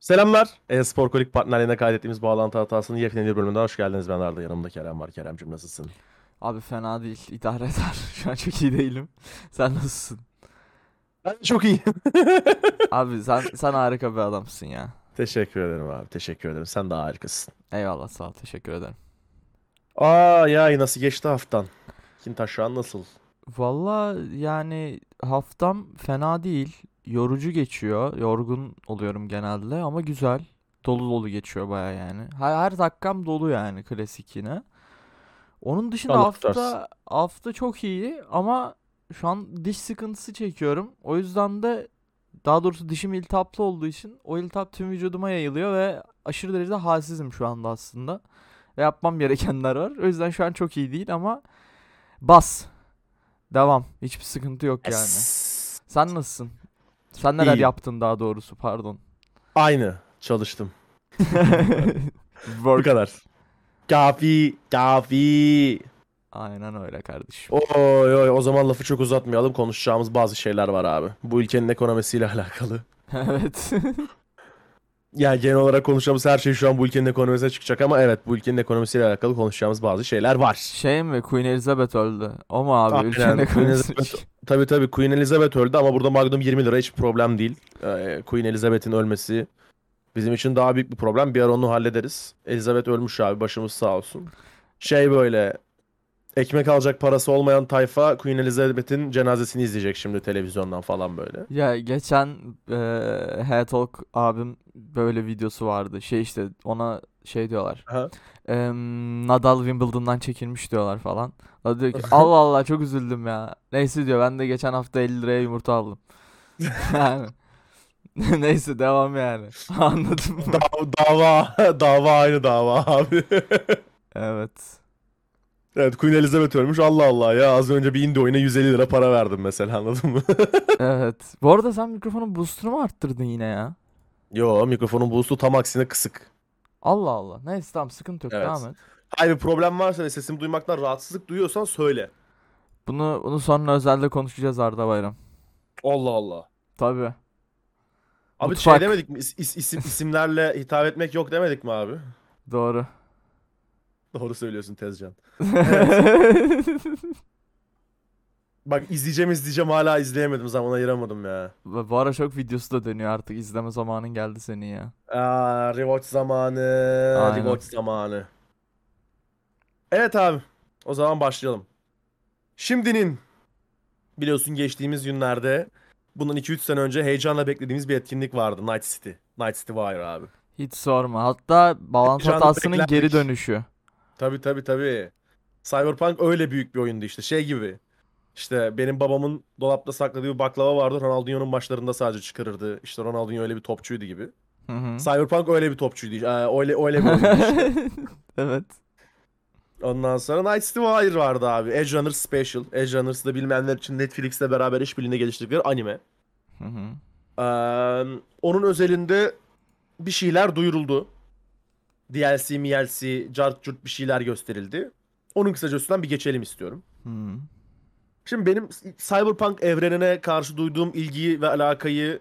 Selamlar. E-Spor Kolik partnerliğine kaydettiğimiz bağlantı hatasının yepyeni bir bölümünden hoş geldiniz. Ben Arda. Yanımda Kerem var. Keremcim nasılsın? Abi fena değil. idare eder. Şu an çok iyi değilim. Sen nasılsın? Ben çok iyiyim. Abi sen sen harika bir adamsın ya. Teşekkür ederim abi. Teşekkür ederim. Sen de harikasın. Eyvallah sağ ol. Teşekkür ederim. Aa ya nasıl geçti haftan? Kintaş şu an nasıl? Valla yani haftam fena değil. Yorucu geçiyor. Yorgun oluyorum genelde ama güzel. Dolu dolu geçiyor baya yani. Her, her dakikam dolu yani klasik yine. Onun dışında Allah hafta kurtarsın. hafta çok iyi ama şu an diş sıkıntısı çekiyorum. O yüzden de daha doğrusu dişim iltihaplı olduğu için o iltihap tüm vücuduma yayılıyor ve aşırı derecede halsizim şu anda aslında. Ve yapmam gerekenler var. O yüzden şu an çok iyi değil ama bas. Devam. Hiçbir sıkıntı yok yani. Sen nasılsın? Sen neler İyiyim. yaptın daha doğrusu pardon. Aynı. Çalıştım. Bu Work. kadar. Kafi. Kafi. Aynen öyle kardeşim. Oy oy o zaman lafı çok uzatmayalım. Konuşacağımız bazı şeyler var abi. Bu ülkenin ekonomisiyle alakalı. Evet. Yani genel olarak konuşacağımız her şey şu an bu ülkenin ekonomisine çıkacak ama evet bu ülkenin ekonomisiyle alakalı konuşacağımız bazı şeyler var. Şey mi Queen Elizabeth öldü. O mu abi Aynen, ülkenin Queen ekonomisi? Tabii tabii Queen Elizabeth öldü ama burada Magnum 20 lira hiç problem değil. Ee, Queen Elizabeth'in ölmesi bizim için daha büyük bir problem. Bir ara onu hallederiz. Elizabeth ölmüş abi başımız sağ olsun. Şey böyle ekmek alacak parası olmayan tayfa Queen Elizabeth'in cenazesini izleyecek şimdi televizyondan falan böyle. Ya geçen eee Head Talk abim böyle videosu vardı. Şey işte ona şey diyorlar. Aha. Em, Nadal Wimbledon'dan çekilmiş diyorlar falan. O diyor ki Allah Allah çok üzüldüm ya. Neyse diyor ben de geçen hafta 50 liraya yumurta aldım. Yani. Neyse devam yani. Anladın mı? Da- dava dava aynı dava abi. Evet. Evet Queen Elizabeth ölmüş Allah Allah ya az önce bir indie oyuna 150 lira para verdim mesela anladın mı? Evet. Bu arada sen mikrofonun boost'unu mu arttırdın yine ya? Yo mikrofonun boost'u tam aksine kısık. Allah Allah. Neyse tamam sıkıntı yok. Evet. Devam et. Hayır bir problem varsa ve sesimi duymaktan rahatsızlık duyuyorsan söyle. Bunu bunu sonra özelde konuşacağız Arda Bayram. Allah Allah. Tabii. Abi Mutfak. şey demedik mi? İs- is- isim, isimlerle hitap etmek yok demedik mi abi? Doğru. Doğru söylüyorsun Tezcan. Bak izleyeceğim izleyeceğim hala izleyemedim zaman ayıramadım ya. Bu ara çok videosu da dönüyor artık. izleme zamanın geldi senin ya. Aa, rewatch zamanı. Aynen. Rewatch zamanı. Evet abi. O zaman başlayalım. Şimdinin biliyorsun geçtiğimiz günlerde bundan 2-3 sene önce heyecanla beklediğimiz bir etkinlik vardı. Night City. Night City Wire abi. Hiç sorma. Hatta bağlantı Heyecanla hatasının geri dönüşü. Tabii tabii tabii. Cyberpunk öyle büyük bir oyundu işte. Şey gibi. İşte benim babamın dolapta sakladığı bir baklava vardı. Ronaldinho'nun maçlarında sadece çıkarırdı. İşte Ronaldinho öyle bir topçuydu gibi. Hı hı. Cyberpunk öyle bir topçuydu. Ee, öyle öyle bir işte. Evet. Ondan sonra Night Wire vardı abi. Edge Runners Special. Edge Runners da bilmeyenler için Netflix'le beraber işbirliğinde geliştirdikleri anime. Hı hı. Ee, onun özelinde bir şeyler duyuruldu. DLC, MLC, cart curt bir şeyler gösterildi. Onun kısaca üstünden bir geçelim istiyorum. Hı. Şimdi benim Cyberpunk evrenine karşı duyduğum ilgiyi ve alakayı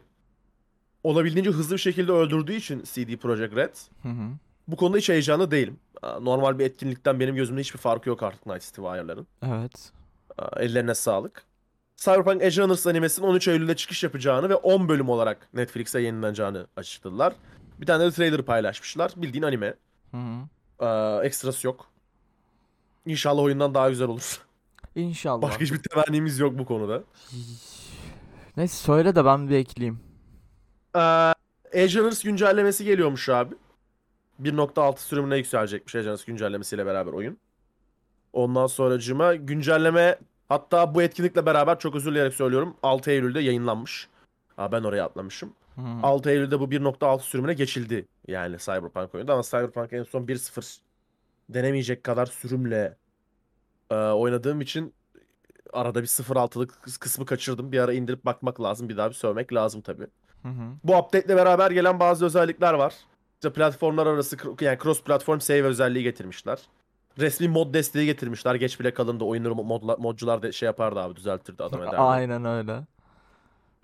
olabildiğince hızlı bir şekilde öldürdüğü için CD Projekt Red Hı hı. bu konuda hiç heyecanlı değilim. Normal bir etkinlikten benim gözümde hiçbir farkı yok artık Night City Wire'ların. Evet. Ellerine sağlık. Cyberpunk Edge Runners animesinin 13 Eylül'de çıkış yapacağını ve 10 bölüm olarak Netflix'e yayınlanacağını açıkladılar. Bir tane de trailer paylaşmışlar. Bildiğin anime. Hı hı. Aa, ekstrası yok. İnşallah oyundan daha güzel olur. İnşallah. Başka hiçbir temennimiz yok bu konuda. Neyse söyle de ben bir ekleyeyim. Ee, Runners güncellemesi geliyormuş abi. 1.6 sürümüne yükselecekmiş Edge Runners güncellemesiyle beraber oyun. Ondan sonracığıma güncelleme hatta bu etkinlikle beraber çok özür dileyerek söylüyorum 6 Eylül'de yayınlanmış. Aa, ben oraya atlamışım. Hı. 6 Eylül'de bu 1.6 sürümüne geçildi yani Cyberpunk oyunda ama Cyberpunk en son 1.0 denemeyecek kadar sürümle e, oynadığım için arada bir 0.6'lık kıs- kısmı kaçırdım. Bir ara indirip bakmak lazım. Bir daha bir sövmek lazım tabii. Hı hı. Bu update'le beraber gelen bazı özellikler var. İşte platformlar arası yani cross platform save özelliği getirmişler. Resmi mod desteği getirmişler. Geç bile kalındı oyunları modla, modcular da şey yapardı abi düzeltirdi adam ederdi. Aynen öyle.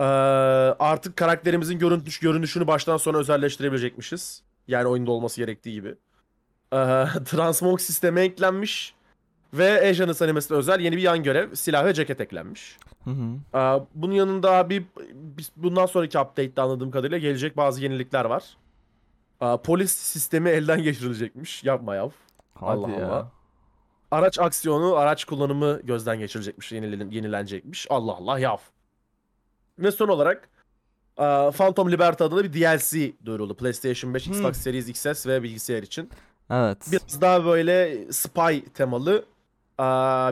Ee, artık karakterimizin görünüş, görünüşünü baştan sona özelleştirebilecekmişiz. Yani oyunda olması gerektiği gibi. Ee, Transmog sistemi eklenmiş. Ve Ajanus animesine özel yeni bir yan görev, silah ve ceket eklenmiş. Hı hı. Ee, bunun yanında bir bundan sonraki update'te anladığım kadarıyla gelecek bazı yenilikler var. Ee, polis sistemi elden geçirilecekmiş. Yapma yav. Hadi Allah ya. Allah. Araç aksiyonu, araç kullanımı gözden geçirilecekmiş, yenilen, yenilenecekmiş. Allah Allah yav. Ve son olarak e, Phantom Liberty adında bir DLC duyuruldu. PlayStation 5, Hmm. Xbox Series XS ve bilgisayar için. Evet. Biraz daha böyle spy temalı e,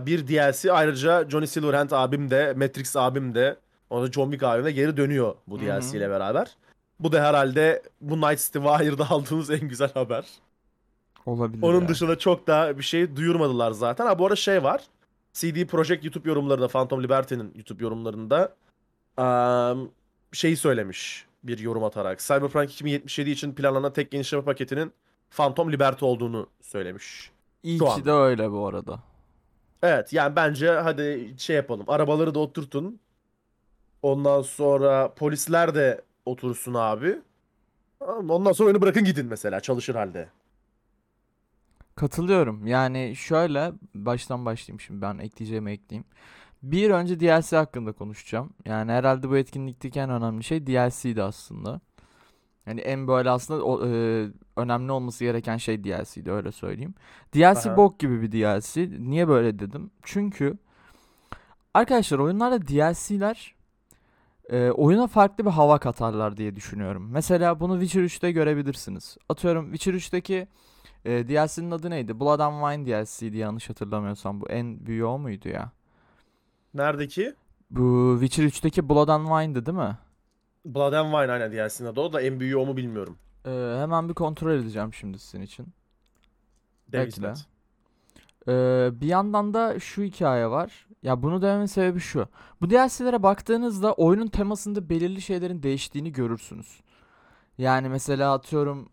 bir DLC. Ayrıca Johnny Silverhand abim de, Matrix abim de, onu John Wick abim de geri dönüyor bu. DLC ile beraber. Bu da herhalde bu Night City Wire'da aldığımız en güzel haber. Olabilir Onun ya. dışında çok da bir şey duyurmadılar zaten. Ha bu arada şey var. CD Projekt YouTube yorumlarında, Phantom Liberty'nin YouTube yorumlarında eee şeyi söylemiş bir yorum atarak. Cyberpunk 2077 için planlanan tek genişleme paketinin Phantom Liberty olduğunu söylemiş. İyi şu ki de öyle bu arada. Evet yani bence hadi şey yapalım. Arabaları da oturtun. Ondan sonra polisler de otursun abi. Ondan sonra oyunu bırakın gidin mesela çalışır halde. Katılıyorum. Yani şöyle baştan başlayayım şimdi ben ekleyeceğimi ekleyeyim. Bir önce DLC hakkında konuşacağım. Yani herhalde bu etkinlikteki en önemli şey DLC'di aslında. Yani en böyle aslında o, e, önemli olması gereken şey DLC'di öyle söyleyeyim. DLC Aha. bok gibi bir DLC. Niye böyle dedim? Çünkü arkadaşlar oyunlarda DLC'ler e, oyuna farklı bir hava katarlar diye düşünüyorum. Mesela bunu Witcher 3'te görebilirsiniz. Atıyorum Witcher 3'teki e, DLC'nin adı neydi? Blood and Wine DLC'ydi yanlış hatırlamıyorsam. Bu en büyüğü o muydu ya? Neredeki? Bu Witcher 3'teki Blood and Wine'dı değil mi? Blood and Wine aynen DLC'nin adı o da en büyüğü o mu bilmiyorum. Ee, hemen bir kontrol edeceğim şimdi sizin için. Dev Bekle. Ee, bir yandan da şu hikaye var. Ya bunu dememin sebebi şu. Bu DLC'lere baktığınızda oyunun temasında belirli şeylerin değiştiğini görürsünüz. Yani mesela atıyorum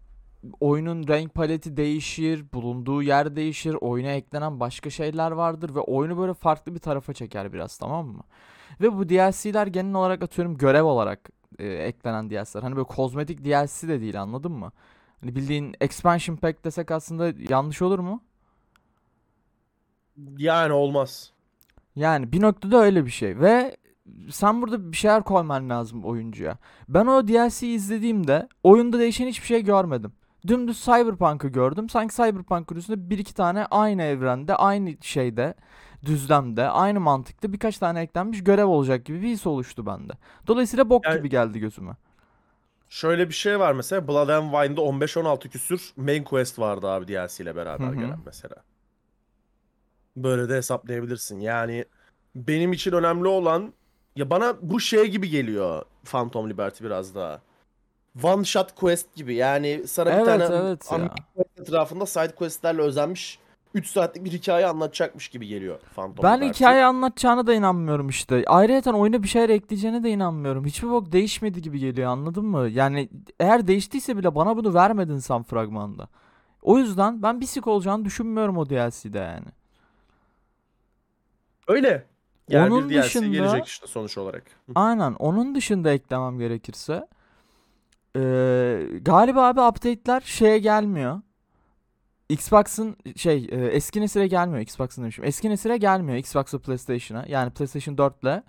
oyunun renk paleti değişir, bulunduğu yer değişir, oyuna eklenen başka şeyler vardır ve oyunu böyle farklı bir tarafa çeker biraz tamam mı? Ve bu DLC'ler genel olarak atıyorum görev olarak e, eklenen DLC'ler. Hani böyle kozmetik DLC de değil anladın mı? Hani bildiğin expansion pack desek aslında yanlış olur mu? Yani olmaz. Yani bir noktada öyle bir şey ve sen burada bir şeyler koyman lazım oyuncuya. Ben o DLC'yi izlediğimde oyunda değişen hiçbir şey görmedim. Dümdüz Cyberpunk'ı gördüm. Sanki Cyberpunk'ın üstünde bir iki tane aynı evrende, aynı şeyde, düzlemde, aynı mantıkta birkaç tane eklenmiş görev olacak gibi bir his oluştu bende. Dolayısıyla bok Yani- gibi geldi gözüme. Şöyle bir şey var mesela Blood and Wine'da 15-16 küsür main quest vardı abi DLC ile beraber Hı hı. gelen mesela. Böyle de hesaplayabilirsin. Yani benim için önemli olan ya bana bu şey gibi geliyor Phantom Liberty biraz daha. One shot quest gibi. Yani sana bir Evet, tane evet etrafında side questlerle özenmiş 3 saatlik bir hikaye anlatacakmış gibi geliyor Phantom Ben Liberty. hikaye anlatacağına da inanmıyorum işte. Ayrıca oyuna bir şeyler ekleyeceğine de inanmıyorum. Hiçbir bok değişmedi gibi geliyor anladın mı? Yani eğer değiştiyse bile bana bunu vermedin sen fragmanda. O yüzden ben bir sik olacağını düşünmüyorum o DLC'de yani. Öyle. Yani Onun bir DLC dışında- gelecek işte sonuç olarak. Aynen. Onun dışında eklemem gerekirse eee, galiba abi update'ler şeye gelmiyor. Xbox'ın şey e, eski nesile gelmiyor. Xbox'ın demişim. Eski nesile gelmiyor. Xbox'a PlayStation'a. Yani PlayStation 4 ile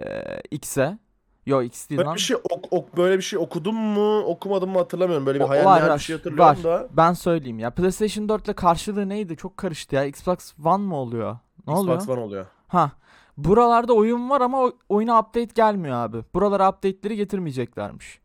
eee, X'e. Yo X değil Böyle lan. bir şey ok, ok böyle bir şey okudum mu, okumadım mı hatırlamıyorum. Böyle bir O- hayal var, bir şey hatırlıyorum var. da. Ben söyleyeyim ya. PlayStation 4 ile karşılığı neydi? Çok karıştı ya. Xbox One mı oluyor? Ne oluyor? Xbox One oluyor. Ha. Buralarda oyun var ama oyuna update gelmiyor abi. Buralara update'leri getirmeyeceklermiş.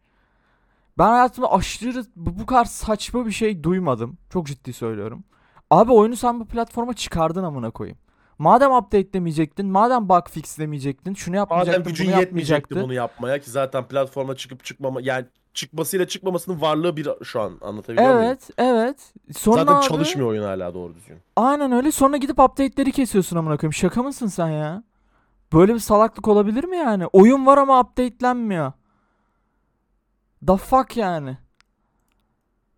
Ben hayatımda aşırı bu kadar saçma bir şey duymadım. Çok ciddi söylüyorum. Abi oyunu sen bu platforma çıkardın amına koyayım. Madem update demeyecektin, madem bug fix demeyecektin, şunu yapmayacaktın, Madem gücün bunu yetmeyecekti yapmayacaktın. bunu yapmaya ki zaten platforma çıkıp çıkmama yani çıkmasıyla çıkmamasının varlığı bir şu an anlatabiliyor muyum? Evet, evet. Sonra Zaten abi- çalışmıyor oyun hala doğru düzgün. Aynen öyle. Sonra gidip update'leri kesiyorsun amına koyayım. Şaka mısın sen ya? Böyle bir salaklık olabilir mi yani? Oyun var ama update'lenmiyor. The fuck yani.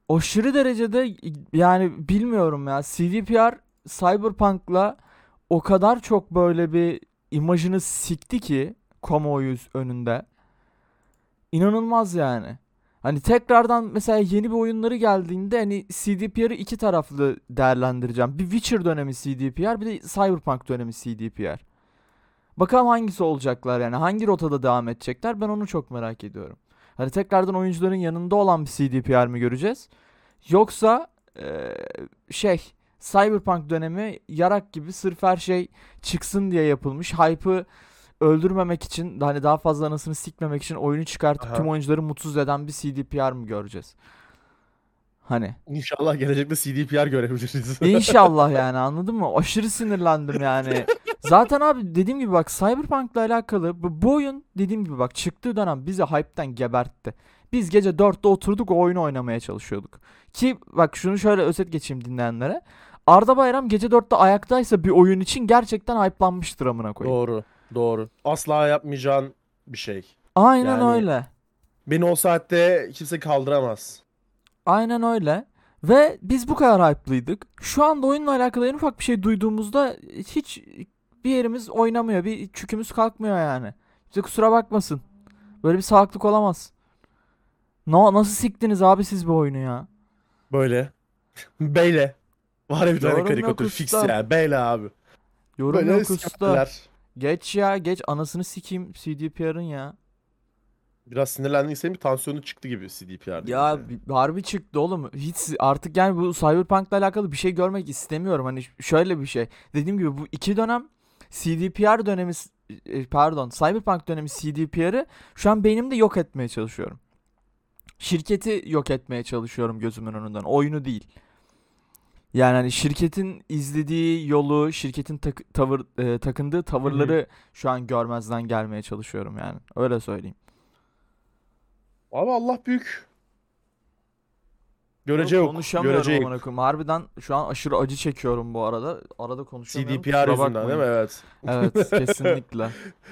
Aşırı derecede yani bilmiyorum ya. CDPR Cyberpunk'la o kadar çok böyle bir imajını sikti ki kamuoyu önünde. inanılmaz yani. Hani tekrardan mesela yeni bir oyunları geldiğinde hani CDPR'ı iki taraflı değerlendireceğim. Bir Witcher dönemi CDPR bir de Cyberpunk dönemi CDPR. Bakalım hangisi olacaklar yani hangi rotada devam edecekler ben onu çok merak ediyorum. Hani tekrardan oyuncuların yanında olan bir CDPR mi göreceğiz? Yoksa eee, şey Cyberpunk dönemi yarak gibi sırf her şey çıksın diye yapılmış. Hype'ı öldürmemek için hani daha fazla anasını sikmemek için oyunu çıkartıp Aha. tüm oyuncuları mutsuz eden bir CDPR mı göreceğiz? Hani İnşallah gelecekte CDPR görebiliriz. inşallah yani anladın mı? Aşırı sinirlendim yani. Zaten abi dediğim gibi bak Cyberpunk'la alakalı bu, bu oyun dediğim gibi bak çıktığı dönem bizi hype'ten gebertti. Biz gece 4'te oturduk o oyunu oynamaya çalışıyorduk. Ki bak şunu şöyle özet geçeyim dinleyenlere. Arda Bayram gece 4'te ayaktaysa bir oyun için gerçekten hype'lanmıştır amına koyayım. Doğru. Doğru. Asla yapmayacağın bir şey. Aynen Yani- öyle. Beni o saatte kimse kaldıramaz. Aynen öyle. Ve biz bu kadar hype'lıydık. Şu anda oyunla alakalı en ufak bir şey duyduğumuzda hiç bir yerimiz oynamıyor. Bir çükümüz kalkmıyor yani. Bize kusura bakmasın. Böyle bir salaklık olamaz. No, nasıl siktiniz abi siz bu oyunu ya? Böyle. Beyle. Var ya bir tane Yorum yok karikatür fix usta. ya. Beyle abi. Yorum Böyle yok usta. Geç ya geç anasını sikeyim CDPR'ın ya. Biraz sinirlendiysen bir tansiyonu çıktı gibi CDPR'de. Ya bi- harbi çıktı oğlum. Hiç artık yani bu Cyberpunk'la alakalı bir şey görmek istemiyorum. Hani ş- şöyle bir şey. Dediğim gibi bu iki dönem CDPR dönemi e, pardon Cyberpunk dönemi CDPR'ı şu an beynimde yok etmeye çalışıyorum. Şirketi yok etmeye çalışıyorum gözümün önünden. Oyunu değil. Yani hani şirketin izlediği yolu, şirketin tak- tavır e, takındığı tavırları şu an görmezden gelmeye çalışıyorum yani. Öyle söyleyeyim. Ama Allah büyük. Görece yok. Konuşamıyorum Görece amına koyayım. Harbiden şu an aşırı acı çekiyorum bu arada. Arada konuşamıyorum. CDPR kusura yüzünden bakmayın. değil mi? Evet. Evet kesinlikle.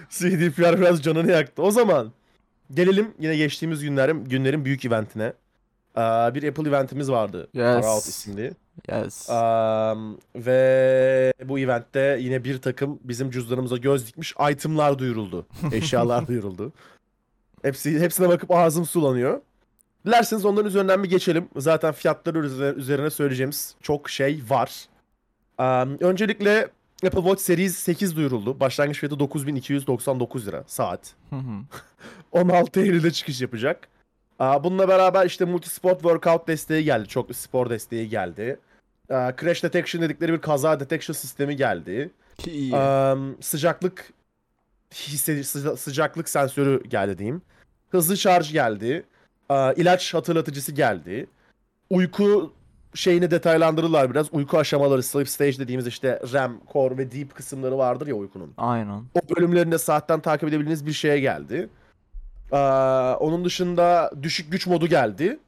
CDPR biraz canını yaktı. O zaman gelelim yine geçtiğimiz günlerin günlerin büyük eventine. Aa, bir Apple eventimiz vardı. Yes. Out isimli. Yes. Am, ve bu eventte yine bir takım bizim cüzdanımıza göz dikmiş itemlar duyuruldu. Eşyalar duyuruldu. Hepsi, hepsine bakıp ağzım sulanıyor. Dilerseniz onların üzerinden bir geçelim. Zaten fiyatları üzerine, söyleyeceğimiz çok şey var. Am, öncelikle Apple Watch Series 8 duyuruldu. Başlangıç fiyatı 9299 lira saat. Hı hı. 16 Eylül'de çıkış yapacak. Aa, Bununla beraber işte multisport workout desteği geldi. Çoklu spor desteği geldi. Aa, Crash detection dedikleri bir kaza detection sistemi geldi. Am, sıcaklık hisse, sıca- sıcaklık sensörü geldi diyeyim. Hızlı şarj geldi. Aa, ilaç hatırlatıcısı geldi. Uyku şeyini detaylandırırlar biraz. Uyku aşamaları, sleep stage dediğimiz işte REM, core ve deep kısımları vardır ya uykunun. Aynen. O bölümlerinde saatten takip edebildiğiniz bir şeye geldi. Aa, onun dışında düşük güç modu geldi.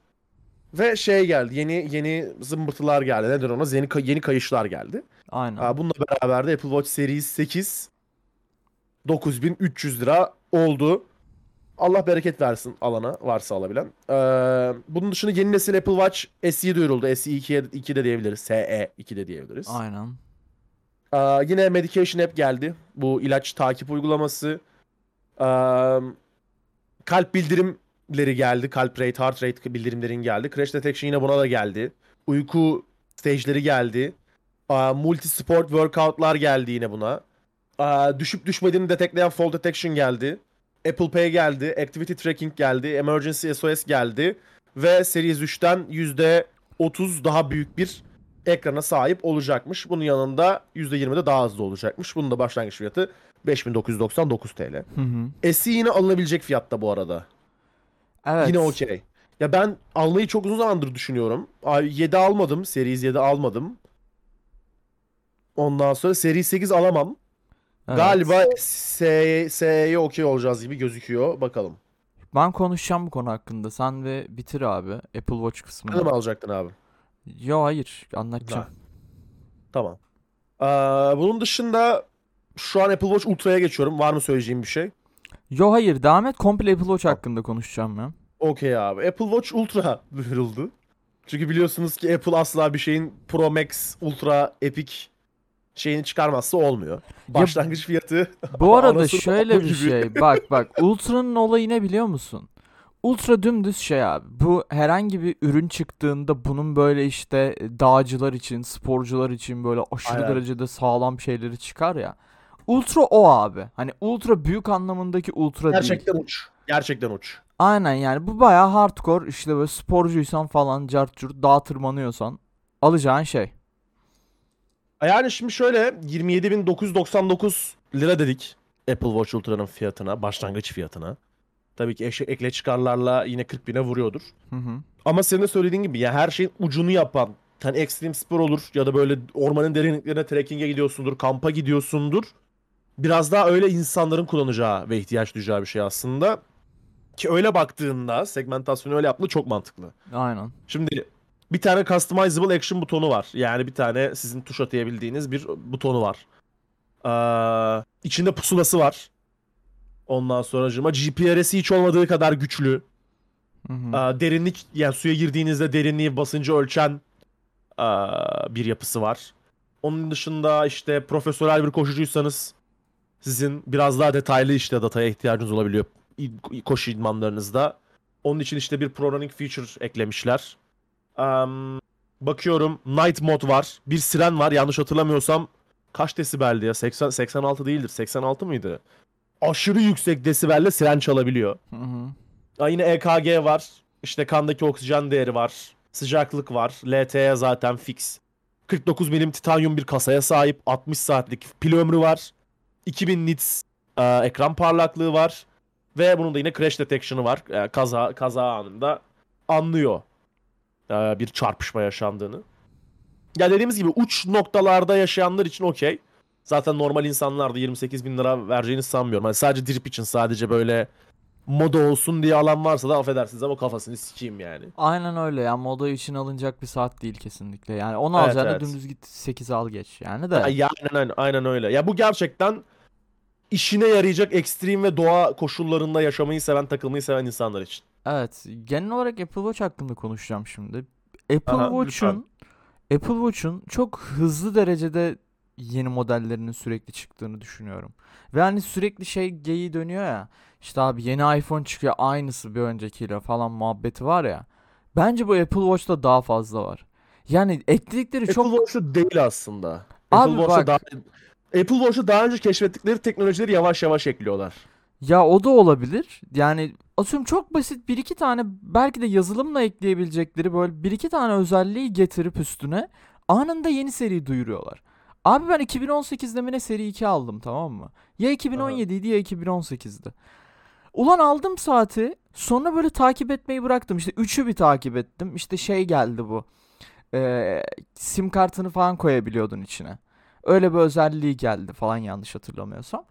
Ve şey geldi. Yeni yeni zımbırtılar geldi. Nedir ona? Yeni, yeni kayışlar geldi. Aynen. Aa, bununla beraber de Apple Watch Series 8 9300 lira oldu. Allah bereket versin alana varsa alabilen. Ee, bunun dışında yeni nesil Apple Watch SE duyuruldu. SE 2'ye 2 de diyebiliriz. SE 2 de diyebiliriz. Aynen. Aa, yine Medication App geldi. Bu ilaç takip uygulaması. Aa, kalp bildirimleri geldi. Kalp rate, heart rate bildirimlerin geldi. Crash Detection yine buna da geldi. Uyku stage'leri geldi. Aa, multi sport workout'lar geldi yine buna. Aa, düşüp düşmediğini detekleyen fall detection geldi. Apple Pay geldi. Activity tracking geldi. Emergency SOS geldi. Ve Series 3'ten %30 daha büyük bir ekrana sahip olacakmış. Bunun yanında %20 de daha hızlı olacakmış. Bunun da başlangıç fiyatı 5999 TL. Hı hı. SE yine alınabilecek fiyatta bu arada. Evet. Yine okey. Ya ben almayı çok uzun zamandır düşünüyorum. Ay, 7 almadım. Series 7 almadım. Ondan sonra Series 8 alamam. Evet. Galiba S- SE'ye okey olacağız gibi gözüküyor. Bakalım. Ben konuşacağım bu konu hakkında. Sen ve bitir abi Apple Watch kısmını. zaman alacaktın abi? Yo hayır anlatacağım. Tamam. Aa, bunun dışında şu an Apple Watch Ultra'ya geçiyorum. Var mı söyleyeceğim bir şey? Yo hayır devam et komple Apple Watch hakkında konuşacağım ya. Okey abi. Apple Watch Ultra duyuruldu. Çünkü biliyorsunuz ki Apple asla bir şeyin Pro Max, Ultra, Epic şeyini çıkarmazsa olmuyor. Başlangıç fiyatı Bu arada şöyle bir gibi. şey. Bak bak Ultra'nın olayı ne biliyor musun? Ultra dümdüz şey abi. Bu herhangi bir ürün çıktığında bunun böyle işte dağcılar için, sporcular için böyle aşırı Aynen. derecede sağlam şeyleri çıkar ya. Ultra o abi. Hani ultra büyük anlamındaki ultra değil. Gerçekten uç. Gerçekten uç. Aynen yani bu bayağı hardcore işte böyle sporcuysan falan cart curt dağa tırmanıyorsan alacağın şey. Yani şimdi şöyle 27.999 lira dedik Apple Watch Ultra'nın fiyatına, başlangıç fiyatına. Tabii ki eşe- ekle çıkarlarla yine 40 bine vuruyordur. Hı hı. Ama senin de söylediğin gibi ya her şeyin ucunu yapan hani ekstrem spor olur ya da böyle ormanın derinliklerine trekking'e gidiyorsundur, kampa gidiyorsundur. Biraz daha öyle insanların kullanacağı ve ihtiyaç duyacağı bir şey aslında. Ki öyle baktığında segmentasyonu öyle yaptığı çok mantıklı. Aynen. Şimdi bir tane customizable action butonu var. Yani bir tane sizin tuş atayabildiğiniz bir butonu var. Ee, içinde pusulası var. Ondan sonracıma GPRS'i hiç olmadığı kadar güçlü. Hı hı. Ee, derinlik yani suya girdiğinizde derinliği basıncı ölçen ee, bir yapısı var. Onun dışında işte profesyonel bir koşucuysanız sizin biraz daha detaylı işte dataya ihtiyacınız olabiliyor koşu idmanlarınızda. Onun için işte bir pro running feature eklemişler. Em, bakıyorum night mod var. Bir siren var. Yanlış hatırlamıyorsam kaç desibeldi ya? 80 86 değildir. 86 mıydı? Aşırı yüksek desibelle siren çalabiliyor. Hı hı. Yine EKG var. İşte kandaki oksijen değeri var. Sıcaklık var. LTE zaten fix. 49 milim titanyum bir kasaya sahip. 60 saatlik pil ömrü var. 2000 nits e, ekran parlaklığı var. Ve bunun da yine crash detection'ı var. E, kaza kaza anında anlıyor bir çarpışma yaşandığını. Ya dediğimiz gibi uç noktalarda yaşayanlar için okey. Zaten normal insanlar da 28 bin lira vereceğini sanmıyorum. Hani sadece drip için sadece böyle moda olsun diye alan varsa da affedersiniz ama kafasını sikeyim yani. Aynen öyle ya moda için alınacak bir saat değil kesinlikle. Yani onu Evet, alacağına evet. dümdüz git 8 al geç yani de. Ya, ya, aynen, aynen öyle. Ya bu gerçekten işine yarayacak ekstrem ve doğa koşullarında yaşamayı seven, takılmayı seven insanlar için. Evet, genel olarak Apple Watch hakkında konuşacağım şimdi. Apple Aha, Watch'un Apple Watch'un çok hızlı derecede yeni modellerinin sürekli çıktığını düşünüyorum. Ve hani sürekli şey geyiği dönüyor ya. İşte abi yeni iPhone çıkıyor aynısı bir öncekiyle falan muhabbeti var ya. Bence bu Apple Watch'ta daha fazla var. Yani ekledikleri Apple çok Watch'u değil aslında. Abi Apple Watch'u bak. daha Apple Watch'u daha önce keşfettikleri teknolojileri yavaş yavaş ekliyorlar. Ya o da olabilir. Yani atıyorum çok basit bir iki tane belki de yazılımla ekleyebilecekleri böyle bir iki tane özelliği getirip üstüne anında yeni seri duyuruyorlar. Abi ben 2018'de mi ne seri 2 aldım tamam mı? Ya 2017 idi ya 2018'di. Ulan aldım saati sonra böyle takip etmeyi bıraktım. İşte 3'ü bir takip ettim. İşte şey geldi bu. Ee, sim kartını falan koyabiliyordun içine. Öyle bir özelliği geldi falan yanlış hatırlamıyorsam.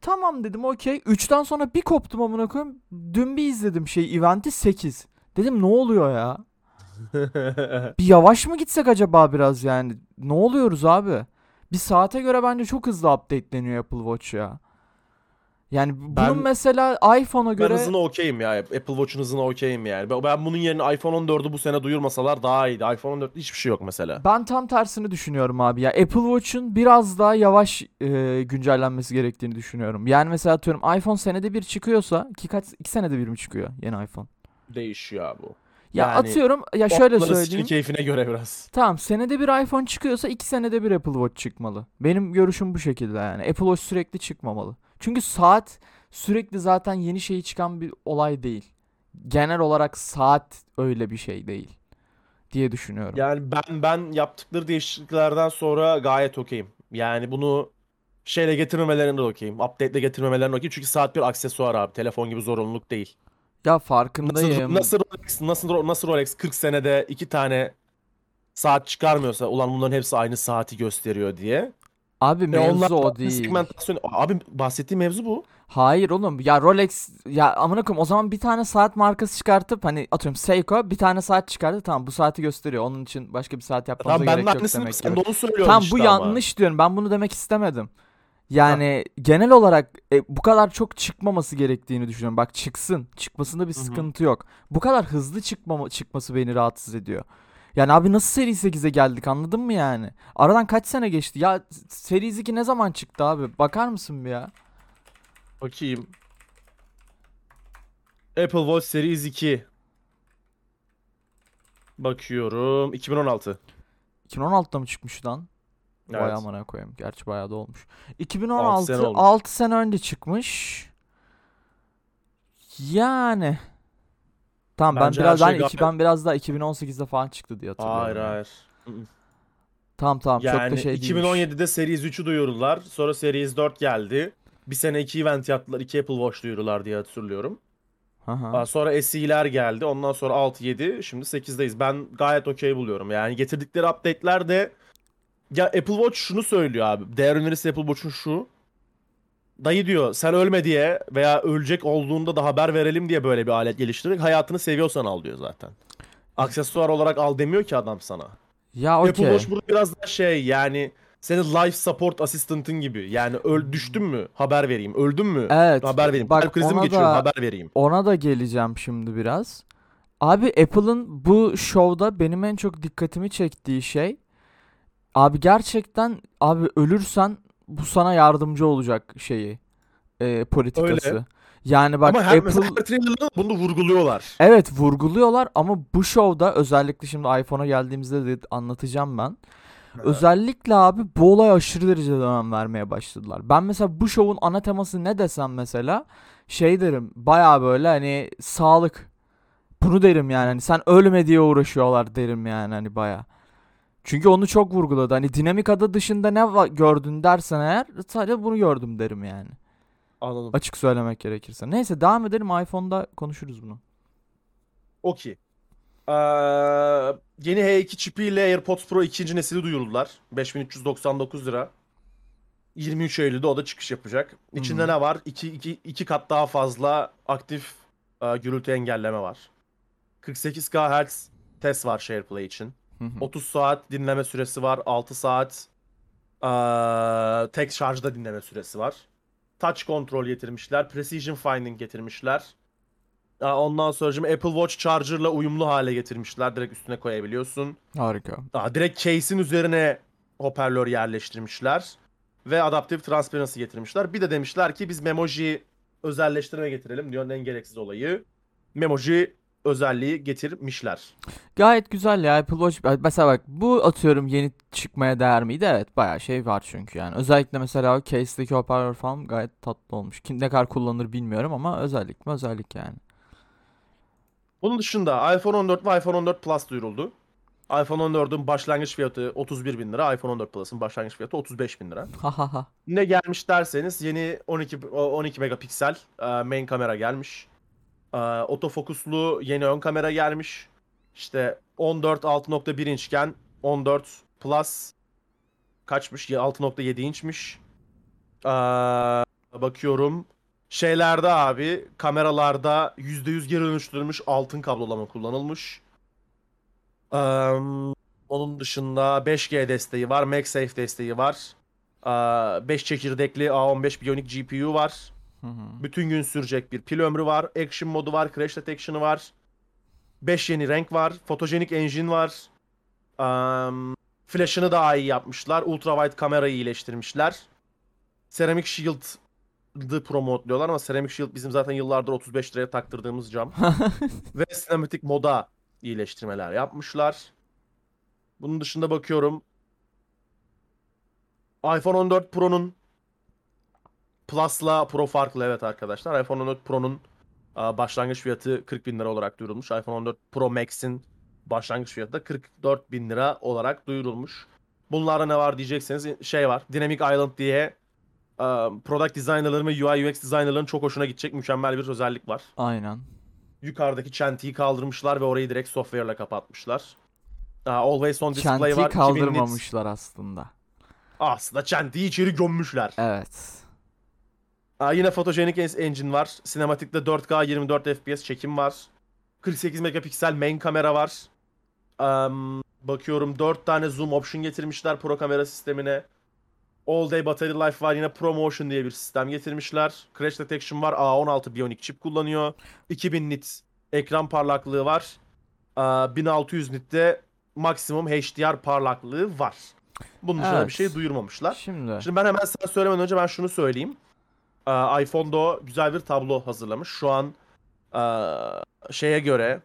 Tamam dedim okey. 3'ten sonra bir koptum amına koyayım. Dün bir izledim şey eventi 8. Dedim ne oluyor ya? Bir yavaş mı gitsek acaba biraz yani? Ne oluyoruz abi? Bir saate göre bence çok hızlı update'leniyor Apple Watch ya. Yani bunun Ben- mesela iPhone'a Ben göre hızına okeyim ya. Apple Watch'un hızına okeyim yani. Ben, ben bunun yerine iPhone 14'ü bu sene duyurmasalar daha iyiydi. iPhone 14'te hiçbir şey yok mesela. ben tam tersini düşünüyorum abi ya. Apple Watch'un biraz daha yavaş e, güncellenmesi gerektiğini düşünüyorum. Yani mesela atıyorum iPhone senede bir çıkıyorsa ki kaç iki senede bir mi çıkıyor yeni iPhone? Değişiyor abi bu. Ya Yani atıyorum ya şöyle söyleyeyim. keyfine göre biraz. Tamam senede bir iPhone çıkıyorsa iki senede bir Apple Watch çıkmalı. Benim görüşüm bu şekilde yani. Apple Watch sürekli çıkmamalı. Çünkü saat sürekli zaten yeni şeyi çıkan bir olay değil. Genel olarak saat öyle bir şey değil diye düşünüyorum. Yani ben ben yaptıkları değişikliklerden sonra gayet okeyim. Yani bunu şeyle getirmemelerine de okeyim. Update'le getirmemelerine okeyim. Çünkü saat bir aksesuar abi. Telefon gibi zorunluluk değil. Ya Nasıl, farkındayım. nasıl Rolex, nasıl, nasıl Rolex 40 senede iki tane saat çıkarmıyorsa ulan bunların hepsi aynı saati gösteriyor diye. Abi Ve mevzu onlar o değil. segmentasyon. Abi bahsettiğim mevzu bu. Hayır oğlum ya Rolex ya amına koyayım o zaman bir tane saat markası çıkartıp hani atıyorum Seiko bir tane saat çıkardı tamam bu saati gösteriyor. Onun için başka bir saat yapmanıza Tamam ben gerek yok demek sen gibi. de onu söylüyorsun Tamam işte bu ama. yanlış diyorum. Ben bunu demek istemedim. Yani genel olarak e, bu kadar çok çıkmaması gerektiğini düşünüyorum. Bak çıksın. Çıkmasında bir Hı hı. sıkıntı yok. Bu kadar hızlı çıkmama, çıkması beni rahatsız ediyor. Yani abi nasıl seri 8'e geldik anladın mı yani? Aradan kaç sene geçti? Ya seri 2 ne zaman çıktı abi? Bakar mısın bir ya? Bakayım. Apple Watch Series 2. Bakıyorum. 2016. 2016'da mı çıkmış lan? Evet. amına koyayım. Gerçi bayağı da olmuş. Altı 2016 sene 6 olmuş. sene önce çıkmış. Yani Tamam ben Bence her biraz şey ben, iki, gayet- ben biraz daha 2018'de falan çıktı diye hatırlıyorum. Hayır ya. hayır. Tamam tamam çok da Yani şey değilmiş. 2017'de Series 3'ü duyurdular. Sonra Series 4 geldi. Bir sene iki event yaptılar. iki Apple Watch duyurular diye hatırlıyorum. Hı hı. Aa, Sonra SE'ler geldi. Ondan sonra 6, 7. Şimdi 8'deyiz. Ben gayet okey buluyorum. Yani getirdikleri update'ler de ya Apple Watch şunu söylüyor abi. Değer önerisi Apple Watch'un şu. Dayı diyor sen ölme diye veya ölecek olduğunda da haber verelim diye böyle bir alet geliştirdik. Hayatını seviyorsan al diyor zaten. Aksesuar olarak al demiyor ki adam sana. Ya Apple okey. Watch burada biraz daha şey yani senin life support assistant'ın gibi. Yani öl düştün mü haber vereyim. Öldün mü Evet. haber vereyim. Bak Kalp krizi mi ona geçiriyorum da- haber vereyim. Ona da geleceğim şimdi biraz. Abi Apple'ın bu şovda benim en çok dikkatimi çektiği şey abi gerçekten abi ölürsen bu sana yardımcı olacak şeyi e, politikası. Öyle. Yani bak Ama her, Apple her trailer'da bunu vurguluyorlar. evet vurguluyorlar ama bu şovda özellikle şimdi iPhone'a geldiğimizde de anlatacağım ben. Özellikle abi bu olaya aşırı derecede önem vermeye başladılar. Ben mesela bu şovun ana teması ne desem mesela şey derim baya böyle hani sağlık. Bunu derim yani hani sen ölme diye uğraşıyorlar derim yani hani baya. Çünkü onu çok vurguladı. Hani dinamik ada dışında ne gördün dersen eğer sadece bunu gördüm derim yani. Anladım. Açık söylemek gerekirse. Neyse devam edelim iPhone'da konuşuruz bunu. Okey. Ee, yeni H2 çipiyle AirPods Pro ikinci nesili duyurdular. 5399 lira. 23 Eylül'de o da çıkış yapacak. İçinde Hı. ne var? 2 2 2 kat daha fazla aktif e, gürültü engelleme var. 48 kHz test var SharePlay için. Hı hı. 30 saat dinleme süresi var. 6 saat eee, tek şarjda dinleme süresi var. Touch control getirmişler. Precision finding getirmişler. Ondan sonra şimdi Apple Watch Charger'la uyumlu hale getirmişler. Direkt üstüne koyabiliyorsun. Harika. Aa, direkt case'in üzerine hoparlör yerleştirmişler. Ve Adaptive Transparency getirmişler. Bir de demişler ki biz Memoji özelleştirme getirelim. Dünyanın en gereksiz olayı. Memoji özelliği getirmişler. Gayet güzel ya Apple Watch. Mesela bak bu atıyorum yeni çıkmaya değer miydi? Evet bayağı şey var çünkü yani. Özellikle mesela o case'deki hoparlör falan gayet tatlı olmuş. Kim ne kadar kullanır bilmiyorum ama özellik mi özellik yani. Bunun dışında iPhone 14 ve iPhone 14 Plus duyuruldu. iPhone 14'ün başlangıç fiyatı 31 bin lira. iPhone 14 Plus'ın başlangıç fiyatı 35 bin lira. Ne gelmiş derseniz yeni 12 o- 12 megapiksel e, main kamera gelmiş. E, Otofokuslu yeni ön kamera gelmiş. İşte 14 6.1 inçken 14 Plus kaçmış? Ya 6.7 inçmiş. E, bakıyorum. Şeylerde abi kameralarda %100 geri dönüştürülmüş altın kablolama kullanılmış. E, onun dışında 5G desteği var, MagSafe desteği var. 5 çekirdekli A15 Bionic GPU var. Hı hı. Bütün gün sürecek bir pil ömrü var. Action modu var. Crash detection'ı var. 5 yeni renk var. Photogenic engine var. Um, flash'ını daha iyi yapmışlar. Ultra wide kamerayı iyileştirmişler. Ceramic Shield'ı promotluyorlar ama Ceramic Shield bizim zaten yıllardır 35 liraya taktırdığımız cam. Ve sinematik moda iyileştirmeler yapmışlar. Bunun dışında bakıyorum. iPhone 14 Pro'nun Plus'la Pro farklı evet arkadaşlar. iPhone 14 Pro'nun başlangıç fiyatı 40 bin lira olarak duyurulmuş. iPhone 14 Pro Max'in başlangıç fiyatı da 44 bin lira olarak duyurulmuş. Bunlarda ne var diyecekseniz şey var. Dynamic Island diye product designerların ve UI UX designerların çok hoşuna gidecek mükemmel bir özellik var. Aynen. Yukarıdaki çentiyi kaldırmışlar ve orayı direkt software'la kapatmışlar. Always on display Çentiyi var. 2000 nits. kaldırmamışlar aslında. Aslında çentiyi içeri gömmüşler. Evet. Aa, yine Photogenic en- Engine var. Sinematikte 4K 24 FPS çekim var. 48 megapiksel main kamera var. Am, bakıyorum 4 tane zoom option getirmişler pro kamera sistemine. All day battery life var. Yine ProMotion diye bir sistem getirmişler. Crash detection var. A16 Bionic chip kullanıyor. 2000 nit ekran parlaklığı var. Aa, 1600 nitte maksimum HDR parlaklığı var. Bunun dışında Evet. bir şey duyurmamışlar. Şimdi. Şimdi ben hemen sana söylemeden önce ben şunu söyleyeyim. Ee, iPhone'da güzel bir tablo hazırlamış. Şu an Ee, şeye göre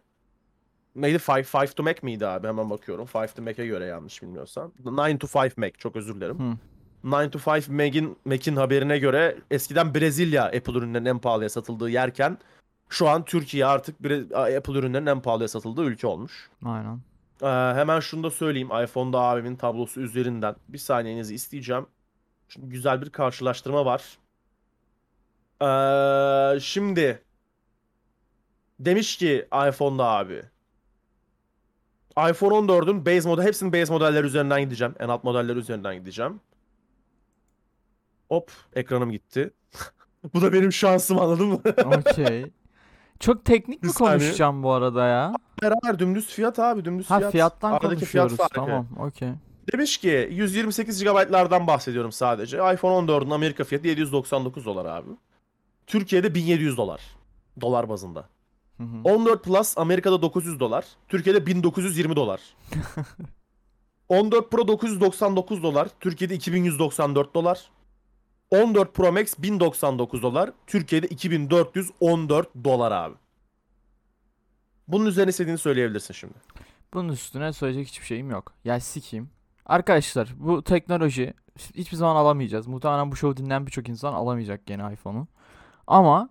neydi? 5 5 to Mac miydi abi? Hemen bakıyorum. 5 to Mac'e göre yanlış bilmiyorsam. 9 to 5 Mac çok özür dilerim. Hı. 9 to 5 Mac'in Mac'in haberine göre eskiden Brezilya Apple ürünlerinin en pahalıya satıldığı yerken şu an Türkiye artık Bre- Apple ürünlerinin en pahalıya satıldığı ülke olmuş. Aynen. Ee, hemen şunu da söyleyeyim. iPhone'da abimin tablosu üzerinden bir saniyenizi isteyeceğim. Şimdi güzel bir karşılaştırma var. Ee, şimdi demiş ki iPhone'da abi. iPhone 14'ün base model hepsinin base modeller üzerinden gideceğim. En alt modeller üzerinden gideceğim. Hop ekranım gitti. Bu da benim şansım anladın mı? Okey. Çok teknik mi konuşacağım bu arada ya? Beraber dümdüz fiyat abi dümdüz Ha fiyat. fiyattan Aradaki fiyat konuşuyoruz. farkı. Tamam, okey. Demiş ki 128 GB'lardan bahsediyorum sadece. iPhone 14'ün Amerika fiyatı 799 dolar abi. Türkiye'de 1700 dolar. Dolar bazında. Hı hı. 14 Plus Amerika'da 900 dolar. Türkiye'de 1920 dolar. 14 Pro 999 dolar. Türkiye'de 2194 dolar. 14 Pro Max 1099 dolar. Türkiye'de 2414 dolar abi. Bunun üzerine istediğini söyleyebilirsin şimdi. Bunun üstüne söyleyecek hiçbir şeyim yok. Ya sikeyim. Arkadaşlar bu teknoloji hiçbir zaman alamayacağız. Muhtemelen bu şovu dinleyen birçok insan alamayacak gene iPhone'u. Ama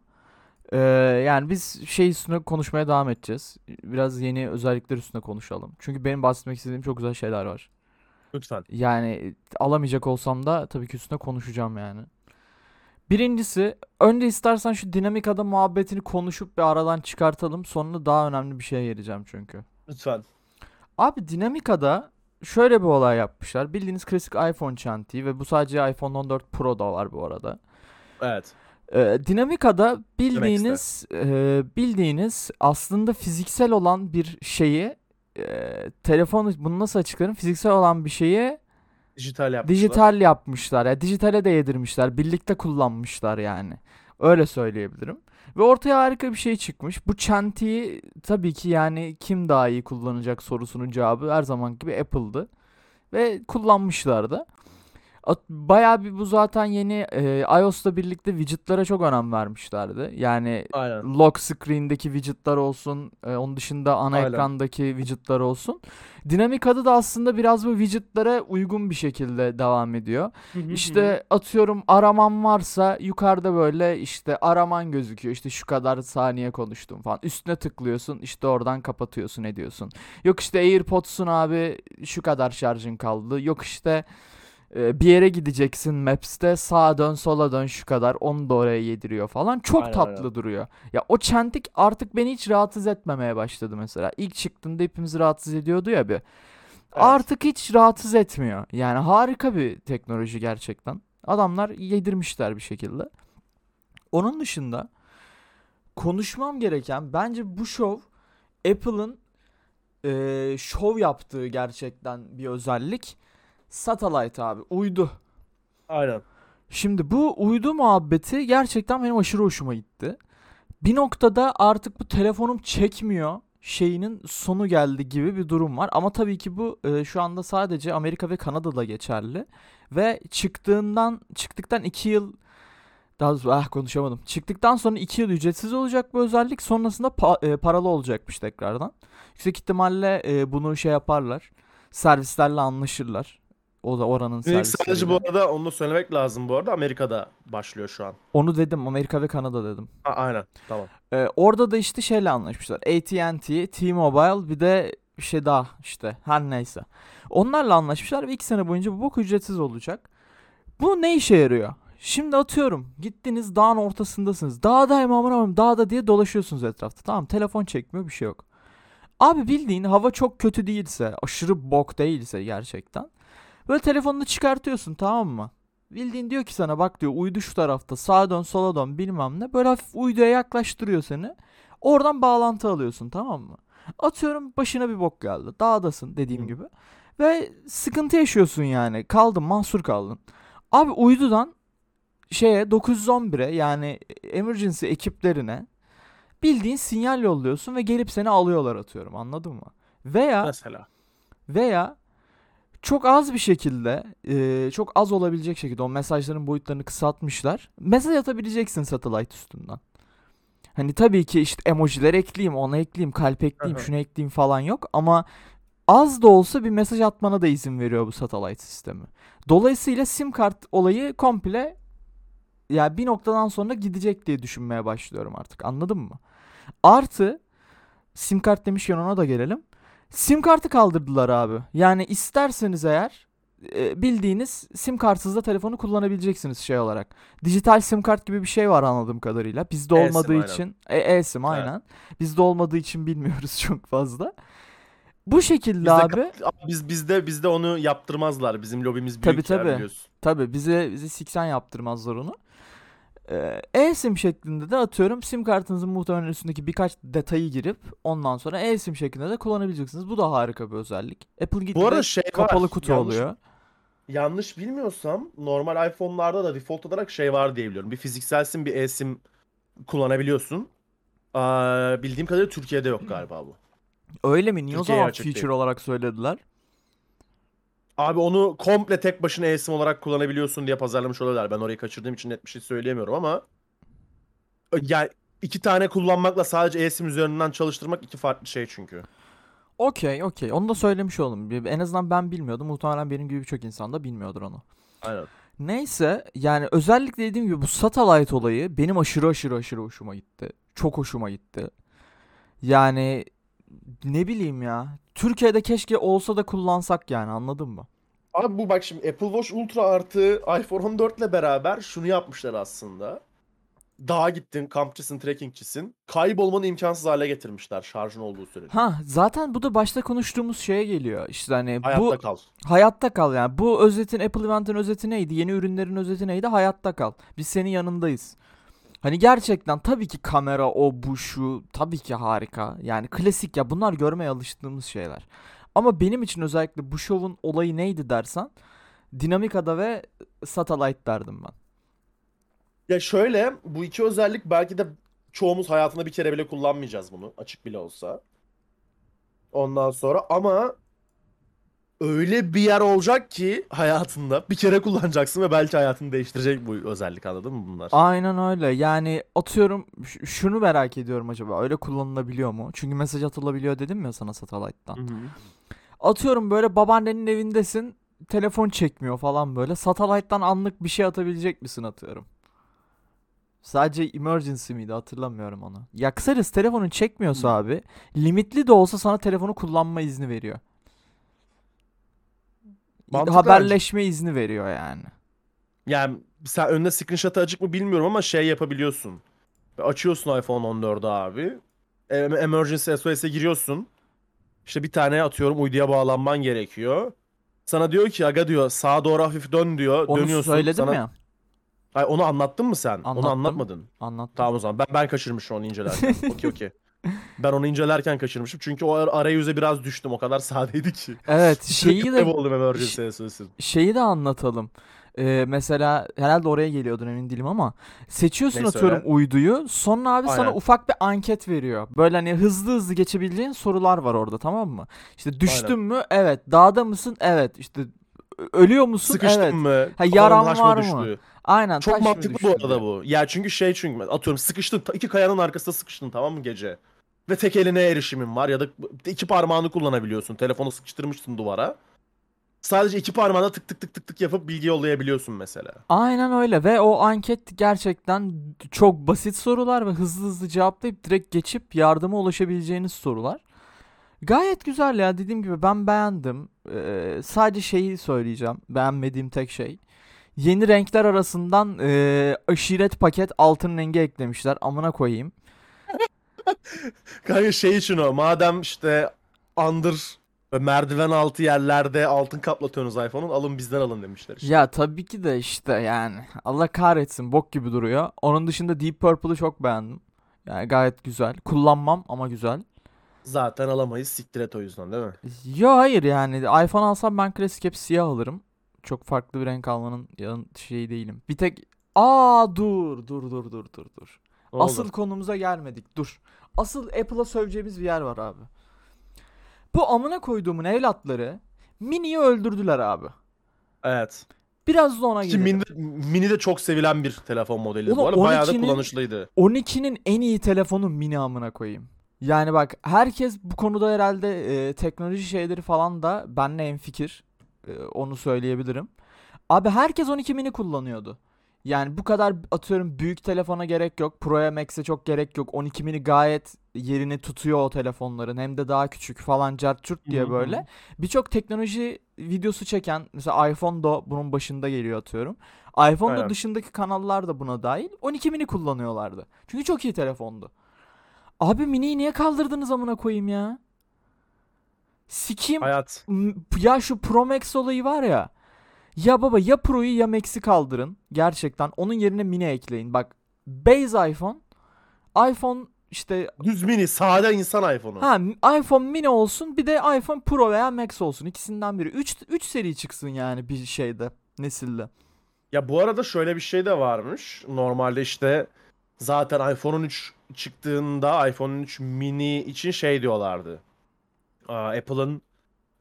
eee, yani biz şey üstüne konuşmaya devam edeceğiz. Biraz yeni özellikler üstüne konuşalım. Çünkü benim bahsetmek istediğim çok güzel şeyler var. Lütfen. Yani alamayacak olsam da tabii ki üstüne konuşacağım yani. Birincisi önce istersen şu dinamik ada muhabbetini konuşup bir aradan çıkartalım. Sonra daha önemli bir şeye geleceğim çünkü. Lütfen. Abi Dinamica'da şöyle bir olay yapmışlar. Bildiğiniz klasik iPhone çentiği ve bu sadece iPhone 14 Pro'da var bu arada. Evet. Ee, Dinamica'da bildiğiniz e, bildiğiniz aslında fiziksel olan bir şeyi e, telefonu bunu nasıl açıklarım? Fiziksel olan bir şeyi Dijital yapmışlar. dijital yapmışlar. Ya dijitale de yedirmişler. Birlikte kullanmışlar yani. Öyle söyleyebilirim. Ve ortaya harika bir şey çıkmış. Bu çentiyi tabii ki yani kim daha iyi kullanacak sorusunun cevabı her zaman gibi Apple'dı. Ve kullanmışlar da. Bayağı bir bu zaten yeni e, iOS'la birlikte widget'lara çok önem vermişlerdi. Yani Aynen. lock screen'deki widget'lar olsun, e, onun dışında ana Aynen. ekrandaki widget'lar olsun. Dinamik adı da aslında biraz bu widget'lara uygun bir şekilde devam ediyor. İşte atıyorum araman varsa yukarıda böyle işte araman gözüküyor. İşte şu kadar saniye konuştum falan. Üstüne tıklıyorsun işte oradan kapatıyorsun ediyorsun. Yok işte AirPods'un abi şu kadar şarjın kaldı. Yok işte bir yere gideceksin Maps'te sağa dön sola dön şu kadar onu da oraya yediriyor falan. Çok Aynen, tatlı aynen. duruyor. Ya o çentik artık beni hiç rahatsız etmemeye başladı mesela. İlk çıktığında hepimizi rahatsız ediyordu ya bir. Artık hiç rahatsız etmiyor. Yani harika bir teknoloji gerçekten. Adamlar yedirmişler bir şekilde. Onun dışında konuşmam gereken bence bu şov Apple'ın eee şov yaptığı gerçekten bir özellik. Satellite abi uydu. Aynen. Şimdi bu uydu muhabbeti gerçekten benim aşırı hoşuma gitti. Bir noktada artık bu telefonum çekmiyor şeyinin sonu geldi gibi bir durum var. Ama tabii ki bu e, şu anda sadece Amerika ve Kanada'da geçerli. Ve çıktığından çıktıktan 2 yıl daha doğrusu ah konuşamadım. Çıktıktan sonra 2 yıl ücretsiz olacak bu özellik. Sonrasında pa- e, paralı olacakmış tekrardan. Yüksek ihtimalle e, bunu şey yaparlar. Servislerle anlaşırlar. O da oranın Phoenix sadece bu arada onu söylemek lazım bu arada Amerika'da başlıyor şu an. Onu dedim Amerika ve Kanada dedim. A- aynen tamam. Ee, orada da işte şeyle anlaşmışlar. AT&T, T-Mobile bir de bir şey daha işte her neyse. Onlarla anlaşmışlar ve iki sene boyunca bu bok ücretsiz olacak. Bu ne işe yarıyor? Şimdi atıyorum gittiniz dağın ortasındasınız. Dağdayım aman aman dağda diye dolaşıyorsunuz etrafta. Tamam telefon çekmiyor bir şey yok. Abi bildiğin hava çok kötü değilse aşırı bok değilse gerçekten. Böyle telefonunu çıkartıyorsun tamam mı? Bildiğin diyor ki sana bak diyor uydu şu tarafta sağa dön sola dön bilmem ne. Böyle hafif uyduya yaklaştırıyor seni. Oradan bağlantı alıyorsun tamam mı? Atıyorum başına bir bok geldi. Dağdasın dediğim Hı. gibi. Ve sıkıntı yaşıyorsun yani. Kaldın mahsur kaldın. Abi uydudan şeye 911'e yani emergency ekiplerine bildiğin sinyal yolluyorsun ve gelip seni alıyorlar atıyorum anladın mı? Veya Mesela. veya çok az bir şekilde, e, çok az olabilecek şekilde o mesajların boyutlarını kısaltmışlar. Mesaj atabileceksin satellite üstünden. Hani tabii ki işte emojiler ekleyeyim, ona ekleyeyim, kalp ekleyeyim, şunu ekleyeyim falan yok ama az da olsa bir mesaj atmana da izin veriyor bu satellite sistemi. Dolayısıyla sim kart olayı komple ya bir noktadan sonra gidecek diye düşünmeye başlıyorum artık. Anladın mı? Artı sim kart demişken ona da gelelim. Sim kartı kaldırdılar abi. Yani isterseniz eğer e, bildiğiniz sim kartsız da telefonu kullanabileceksiniz şey olarak. Dijital sim kart gibi bir şey var anladığım kadarıyla. Bizde E-sim, olmadığı aynen. için e, e-sim Evet. aynen. Bizde olmadığı için bilmiyoruz çok fazla. Bu şekilde Bizde, abi. biz bizde bizde onu yaptırmazlar. Bizim lobimiz Tabii, büyük ya tabii. biliyorsun. Tabi bize bizi siksen yaptırmazlar onu. Ee, E-sim şeklinde de atıyorum sim kartınızın muhtemelen üstündeki birkaç detayı girip ondan sonra e-sim şeklinde de kullanabileceksiniz. Bu da harika bir özellik. Apple gittiğinde Bu arada şey kapalı var, kutu yanlış- oluyor. Yanlış bilmiyorsam normal iPhone'larda da default olarak şey var diye biliyorum. Bir fiziksel sim bir e-sim kullanabiliyorsun. Aa, bildiğim kadarıyla Türkiye'de yok galiba bu. Öyle mi? Niye o zaman feature değil. olarak söylediler? Abi onu komple tek başına e-sim olarak kullanabiliyorsun diye pazarlamış oluyorlar. Ben orayı kaçırdığım için net bir şey söyleyemiyorum ama yani iki tane kullanmakla sadece e-sim üzerinden çalıştırmak iki farklı şey çünkü. Okey okey. Onu da söylemiş olalım. En azından ben bilmiyordum. Muhtemelen benim gibi birçok insan da bilmiyordur onu. Aynen. Neyse yani özellikle dediğim gibi bu satellite olayı benim aşırı aşırı aşırı hoşuma gitti. Çok hoşuma gitti. Yani ne bileyim ya. Türkiye'de keşke olsa da kullansak yani anladın mı? Abi bu bak şimdi Apple Watch Ultra artı iPhone 14 ile beraber şunu yapmışlar aslında. Dağa gittin, kampçısın, trekkingçisin. Kaybolmanı imkansız hale getirmişler şarjın olduğu sürece. Ha zaten bu da başta konuştuğumuz şeye geliyor. İşte hani Hayatta bu kal. hayatta kal yani. Bu özetin Apple Event'in özeti neydi? Yeni ürünlerin özeti neydi? Hayatta kal. Biz senin yanındayız. Hani gerçekten tabii ki kamera o bu şu tabii ki harika. Yani klasik ya bunlar görmeye alıştığımız şeyler. Ama benim için özellikle bu şovun olayı neydi dersen Dinamika'da ve Satellite derdim ben. Ya şöyle bu iki özellik belki de çoğumuz hayatında bir kere bile kullanmayacağız bunu açık bile olsa. Ondan sonra ama öyle bir yer olacak ki hayatında bir kere kullanacaksın ve belki hayatını değiştirecek bu özellik anladın mı bunlar? Aynen öyle. Yani atıyorum şunu merak ediyorum acaba öyle kullanılabiliyor mu? Çünkü mesaj atılabiliyor dedim ya sana Satellite'tan. Hı hı. Atıyorum böyle babaannenin evindesin telefon çekmiyor falan böyle. Satellite'tan anlık bir şey atabilecek misin atıyorum. Sadece emergency miydi hatırlamıyorum onu. Ya kısacası telefonun çekmiyorsa Hmm. abi limitli de olsa sana telefonu kullanma izni veriyor. Mantıklı Haberleşme izni veriyor yani. Yani sen önüne screenshot'ı açık mı bilmiyorum ama şey yapabiliyorsun. Açıyorsun iPhone 14'ü abi. Em- Emergency SOS'e giriyorsun. İşte bir tane atıyorum uyduya bağlanman gerekiyor. Sana diyor ki aga diyor sağa doğru hafif dön diyor. Onu Dönüyorsun. söyledim sana... ya. Ay, onu anlattın mı sen? Onu Anlattım. anlatmadın. Anlattım. Tamam o zaman. Ben, ben kaçırmışım onu incelerken. okey okey. Ben onu incelerken kaçırmışım. Çünkü o ar- arayüze biraz düştüm. O kadar sadeydi ki. Evet şeyi de Emergency SOS'in. şeyi de anlatalım. Ee, mesela herhalde oraya geliyordun emin değilim ama seçiyorsun Neyse atıyorum öyle. uyduyu sonra abi sana Aynen. ufak bir anket veriyor. Böyle hani hızlı hızlı geçebileceğin sorular var orada tamam mı? İşte düştün mü? Evet. Dağda mısın? Evet. İşte ö- ölüyor musun? Sıkıştın evet. mı? Ha, yaran taş var mı? düştü? Aynen. Çok taş mı mantıklı düştü bu arada bu. Ya çünkü şey çünkü atıyorum sıkıştın ta- iki kayanın arkasında sıkıştın tamam mı gece? Ve tek eline erişimin var ya da iki parmağını kullanabiliyorsun. Telefonu sıkıştırmışsın duvara. Sadece iki parmağına tık tık tık tık tık yapıp bilgi yollayabiliyorsun mesela. Aynen öyle ve o anket gerçekten çok basit sorular ve hızlı hızlı cevaplayıp direkt geçip yardıma ulaşabileceğiniz sorular. Gayet güzel ya dediğim gibi ben beğendim. Ee, sadece şeyi söyleyeceğim. Beğenmediğim tek şey. Yeni renkler arasından ee, aşiret paket altın rengi eklemişler. Amına koyayım. Kanka şey için o madem işte under ve merdiven altı yerlerde altın kaplatıyorsunuz iPhone'un alın bizden alın demişler işte. Ya tabii ki de işte yani Allah kahretsin bok gibi duruyor. Onun dışında Deep Purple'ı çok beğendim. Yani gayet güzel. Kullanmam ama güzel. Zaten alamayız siktir et o yüzden değil mi? Yo hayır yani iPhone alsam ben klasik hep siyah alırım. Çok farklı bir renk almanın şeyi değilim. Bir tek aa dur dur dur dur dur dur. Oldu? Asıl konumuza gelmedik dur. Asıl Apple'a söveceğimiz bir yer var abi. Bu amına koyduğumun evlatları Mini'yi öldürdüler abi. Evet. Biraz da ona Ki mini de, mini de çok sevilen bir telefon modeli. Bu arada bayağı da 12'nin kullanışlıydı. 12'nin en iyi telefonu mini amına koyayım. Yani bak herkes bu konuda herhalde e, teknoloji şeyleri falan da benle enfikir. E, onu söyleyebilirim. Abi herkes 12 mini kullanıyordu. Yani bu kadar atıyorum büyük telefona gerek yok. Pro'ya Max'e çok gerek yok. 12 mini gayet yerini tutuyor o telefonların. Hem de daha küçük falan cart çurt diye böyle. Birçok teknoloji videosu çeken mesela iPhone da bunun başında geliyor atıyorum. iPhone da Aynen. dışındaki kanallar da buna dahil 12 mini kullanıyorlardı. Çünkü çok iyi telefondu. Abi miniyi niye kaldırdınız amına koyayım ya? Sikiyim. Hayat. Ya şu Pro Max olayı var ya. Ya baba ya Pro'yu ya Max'i kaldırın. Gerçekten. Onun yerine mini ekleyin. Bak base iPhone. iPhone işte Düz mini, sade insan iPhone'u. ha iPhone mini olsun bir de iPhone Pro veya Max olsun. İkisinden biri. 3 3 seri çıksın yani bir şeyde nesilde. Ya bu arada şöyle bir şey de varmış. Normalde işte zaten iPhone 13 çıktığında iPhone 13 mini için şey diyorlardı. Apple'ın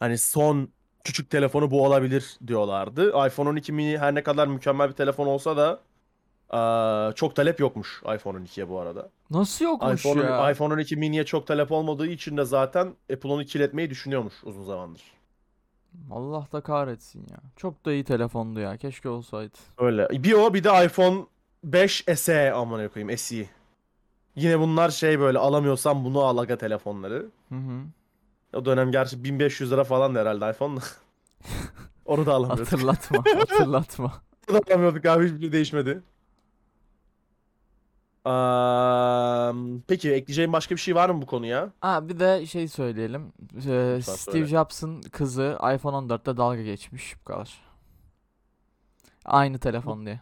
hani son küçük telefonu bu olabilir diyorlardı. iPhone 12 mini her ne kadar mükemmel bir telefon olsa da çok talep yokmuş iPhone 12'ye bu arada. Nasıl yokmuş iPhone, ya? iPhone 12 mini'ye çok talep olmadığı için de zaten Apple onu ikiletmeyi düşünüyormuş uzun zamandır. Allah da kahretsin ya. Çok da iyi telefondu ya. Keşke olsaydı. Öyle. Bir o bir de iPhone 5 SE amına koyayım SE. Yine bunlar şey böyle alamıyorsan bunu al aga telefonları. Hı hı. O dönem gerçi 1500 lira falan herhalde iPhone da. Onu da alamıyorduk. Hatırlatma. hatırlatma. Onu da alamıyorduk abi hiçbir şey değişmedi. Am, peki ekleyeceğin başka bir şey var mı bu konuya? Ha bir de şey söyleyelim. Ee, Steve söyle. Jobs'ın kızı iPhone 14'te dalga geçmiş bu kadar. Aynı telefon diye.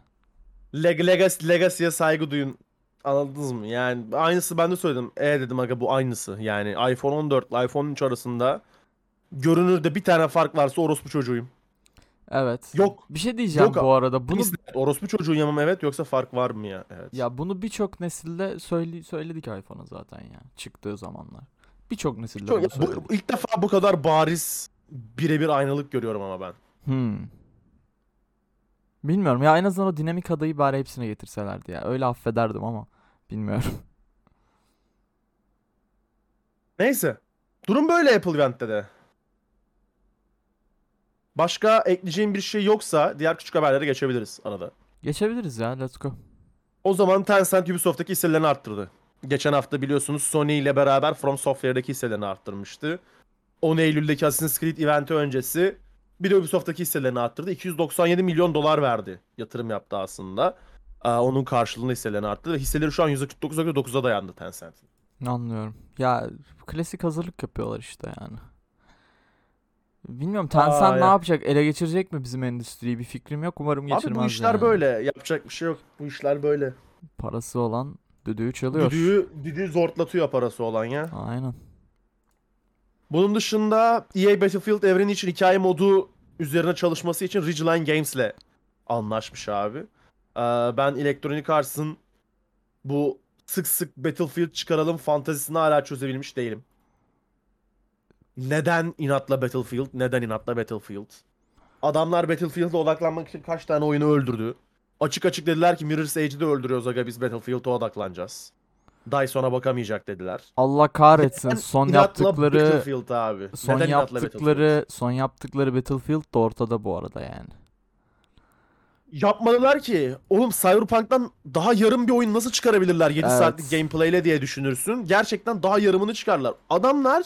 Leg Legacy, Legacy'ye saygı duyun. Anladınız mı? Yani aynısı ben de söyledim. E dedim aga bu aynısı. Yani iPhone 14 ile iPhone 13 arasında görünürde bir tane fark varsa orospu çocuğuyum. Evet. Yok. Bir şey diyeceğim Yok bu arada. Bunu. Orospu çocuğu yamam evet yoksa fark var mı ya? Evet. ya bunu birçok nesilde söyle, söyledik iPhone'a zaten ya. Çıktığı zamanlar. Birçok nesilde Çok- bu, ilk defa bu kadar bariz birebir aynalık görüyorum ama ben. Hmm. Bilmiyorum ya en azından o dinamik adayı bari hepsine getirselerdi ya. Öyle affederdim ama bilmiyorum. Neyse. Durum böyle Apple Event'te de. Başka ekleyeceğim bir şey yoksa diğer küçük haberlere geçebiliriz arada. Geçebiliriz ya let's go. O zaman Tencent Ubisoft'taki hisselerini arttırdı. Geçen hafta biliyorsunuz Sony ile beraber From Software'daki hisselerini arttırmıştı. 10 Eylül'deki Assassin's Creed eventi öncesi bir de Ubisoft'taki hisselerini arttırdı. 297 milyon dolar verdi. Yatırım yaptı aslında. Aa, onun karşılığında hisselerini arttırdı ve hisseleri şu an %49.9'a dayandı Tencent'in. Anlıyorum. Ya klasik hazırlık yapıyorlar işte yani. Bilmiyorum Tencent Aa, ne ya. yapacak? Ele geçirecek mi bizim endüstriyi? Bir fikrim yok. Umarım Abi geçirmez bu işler yani. böyle. Yapacak bir şey yok. Bu işler böyle. Parası olan düdüğü çalıyor. Düdüğü, düdüğü zortlatıyor parası olan ya. Aynen. Bunun dışında EA Battlefield evreni için hikaye modu üzerine çalışması için Ridgeline Games'le anlaşmış abi. Ee, ben Electronic Arts'ın bu sık sık Battlefield çıkaralım fantazisini hala çözebilmiş değilim. Neden inatla Battlefield? Neden inatla Battlefield? Adamlar Battlefield'a odaklanmak için kaç tane oyunu öldürdü. Açık açık dediler ki Mirror's Edge'i de öldürüyoruz aga biz Battlefield'a odaklanacağız. Dyson'a bakamayacak dediler. Allah kahretsin. Neden Son inatla yaptıkları Battlefield abi. son Neden inatla yaptıkları son yaptıkları Battlefield de ortada bu arada yani. Yapmadılar ki. Oğlum Cyberpunk'tan daha yarım bir oyun nasıl çıkarabilirler 7 Evet. saatlik gameplay'le diye düşünürsün. Gerçekten daha yarımını çıkarlar. Adamlar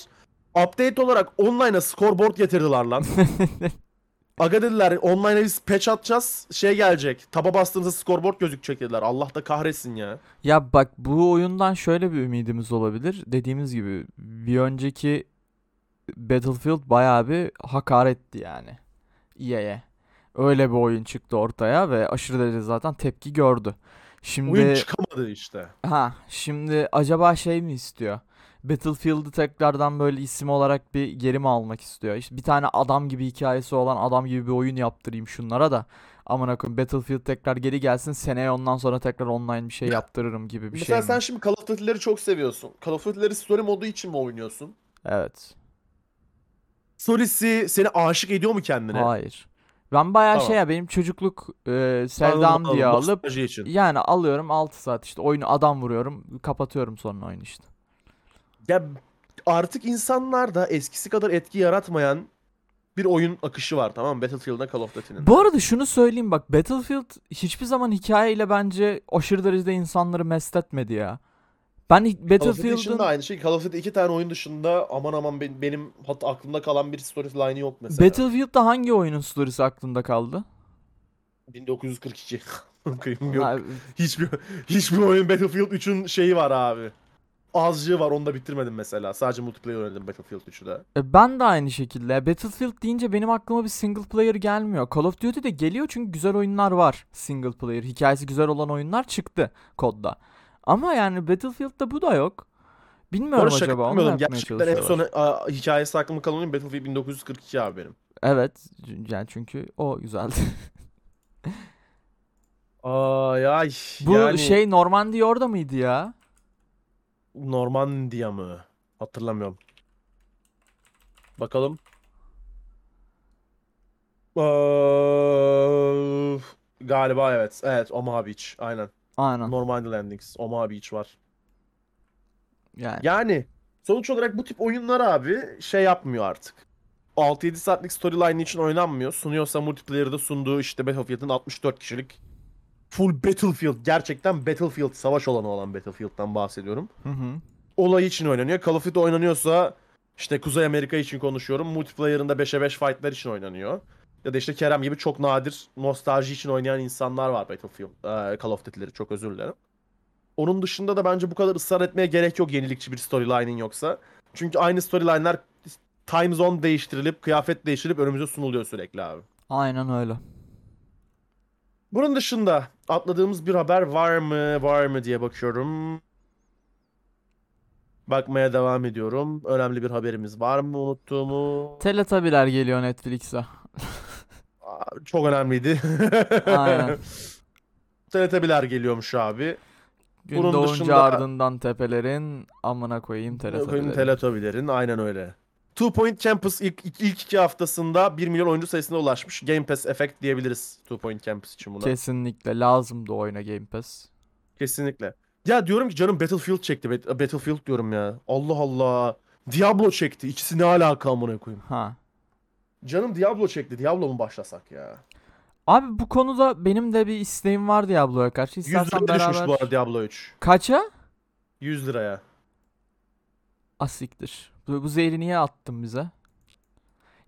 update olarak online'a scoreboard getirdiler lan. Aga dediler online'a biz patch atacağız şey gelecek. Taba bastığınızda scoreboard gözükecek dediler. Allah da kahretsin ya. Ya bak bu oyundan şöyle bir ümidimiz olabilir. Dediğimiz gibi bir önceki Battlefield bayağı bir hakaretti yani. EA'ye. Öyle bir oyun çıktı ortaya ve aşırı derecede zaten tepki gördü. Şimdi Oyun çıkamadı işte. ha şimdi acaba şey mi istiyor? Battlefield'ı tekrardan böyle isim olarak bir geri mi almak istiyor? İşte bir tane adam gibi hikayesi olan adam gibi bir oyun yaptırayım şunlara da. Amına koyayım Battlefield tekrar geri gelsin seneye ondan sonra tekrar online bir şey Ya, yaptırırım gibi bir Mesela şey sen mi? şimdi Call of Duty'leri çok seviyorsun. Call of Duty'leri story modu için mi oynuyorsun? Evet. Story'si seni aşık ediyor mu kendine? Hayır. Ben bayağı Tamam. şey ya benim çocukluk e, sevdam Anladım, diye anladım. alıp için. yani alıyorum 6 saat işte oyunu adam vuruyorum kapatıyorum sonra oyunu işte. Ya artık insanlarda eskisi kadar etki yaratmayan bir oyun akışı var tamam mı? Battlefield'da Call of Duty'nin. Bu arada şunu söyleyeyim bak Battlefield hiçbir zaman hikayeyle bence aşırı derecede insanları mest etmedi ya. Ben hi- Call Battlefield'ın aynı şey. Call of Duty iki tane oyun dışında aman aman benim, benim hatta aklımda kalan bir storyline'ı yok mesela. Battlefield'da hangi oyunun storiesi aklında kaldı? 1942. Kıyım yok. Ha, Hiçbir hiçbir oyun Battlefield 3'ün şeyi var abi. Azıcığı var onu da bitirmedim mesela. Sadece multiplayer oynadım Battlefield 3'ü de. e, ben de aynı şekilde. Battlefield deyince benim aklıma bir single player gelmiyor. Call of Duty de geliyor çünkü güzel oyunlar var. Single player. Hikayesi güzel olan oyunlar çıktı kodda. Ama yani Battlefield'da bu da yok. Bilmiyorum şaka acaba onu yapmaya Gerçekten en son a, hikayesi aklımda kalan oyun Battlefield 1942 abi benim. Evet. Yani çünkü o güzeldi. Ay ay. Bu yani şey Normandiya orada mıydı ya? Normandiya mı? Hatırlamıyorum. Bakalım. Ee, galiba evet. Evet Omaha Beach. Aynen. Aynen. Normandy Landings. Omaha Beach var. Yani. Yani sonuç olarak bu tip oyunlar abi şey yapmıyor artık. 6-7 saatlik storyline için oynanmıyor. Sunuyorsa multiplayer'da sunduğu işte Battlefield'ın 64 kişilik full Battlefield. Gerçekten Battlefield savaş olanı olan Battlefield'dan bahsediyorum. Hı hı. Olay için oynanıyor. Call of Duty oynanıyorsa işte Kuzey Amerika için konuşuyorum. Multiplayer'ında 5'e 5 fight'lar için oynanıyor. Ya da işte Kerem gibi çok nadir nostalji için oynayan insanlar var Battlefield, eee, Call of Duty'leri çok özür dilerim. Onun dışında da bence bu kadar ısrar etmeye gerek yok yenilikçi bir storyline'in yoksa. Çünkü aynı storyline'lar time zone değiştirilip, kıyafet değiştirilip önümüze sunuluyor sürekli abi. Aynen öyle. Bunun dışında atladığımız bir haber var mı, var mı diye bakıyorum. Bakmaya devam ediyorum. Önemli bir haberimiz var mı unuttuğumu? Teletabiler geliyor Netflix'e. Çok önemliydi. Aynen. Teletabiler geliyormuş abi. Gün Bunun doğunca dışında- ardından tepelerin amına koyayım teletabilerin. Teletabilerin aynen öyle. Two Point Campus ilk, ilk, ilk iki haftasında 1 milyon oyuncu sayısına ulaşmış. Game Pass efekt diyebiliriz Two Point Campus için buna. Kesinlikle lazımdı oyuna Game Pass. Kesinlikle. Ya diyorum ki canım Battlefield çekti. Bat- Battlefield diyorum ya. Allah Allah. Diablo çekti. İkisi ne alaka amına koyayım. Ha. Canım Diablo çekti. Diablo mu başlasak ya? Abi bu konuda benim de bir isteğim var Diablo'ya karşı. 100 İstersen liraya düşmüş beraber... bu arada Diablo 3. Kaça? 100 liraya. Asiktir. Bu, bu zehri niye attın bize?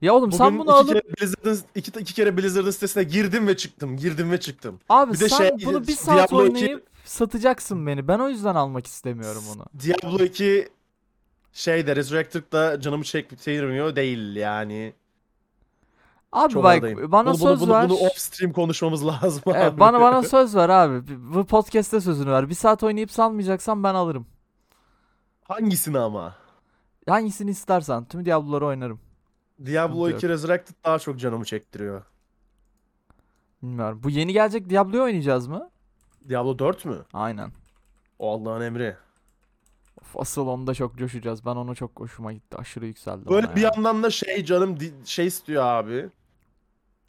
Ya oğlum sen Bugün bunu iki alıp... kere Blizzard'ın iki, iki kere Blizzard'ın sitesine girdim ve çıktım. Girdim ve çıktım. Abi bir de sen şey, bunu bir saat Diablo 2 oynayıp satacaksın beni. Ben o yüzden almak istemiyorum onu. Diablo 2 şeyde Resurrected'da canımı çekmiyor değil yani. Abi Çok bak aradayım. bana bunu, söz bunu, bunu, ver. Bunu off stream konuşmamız lazım Evet, abi. bana bana söz ver abi. Bu podcast'te sözünü ver. Bir saat oynayıp salmayacaksan ben alırım. Hangisini ama? Hangisini istersen. Tüm Diablo'ları oynarım. Diablo Sıkıntı 2 Resurrected daha çok canımı çektiriyor. Bilmiyorum. Bu yeni gelecek Diablo'yu oynayacağız mı? Diablo 4 mü? Aynen. O Allah'ın emri. Of, asıl onda çok coşacağız. Ben ona çok hoşuma gitti. Aşırı yükseldi Böyle bir ya. yandan da şey canım şey istiyor abi.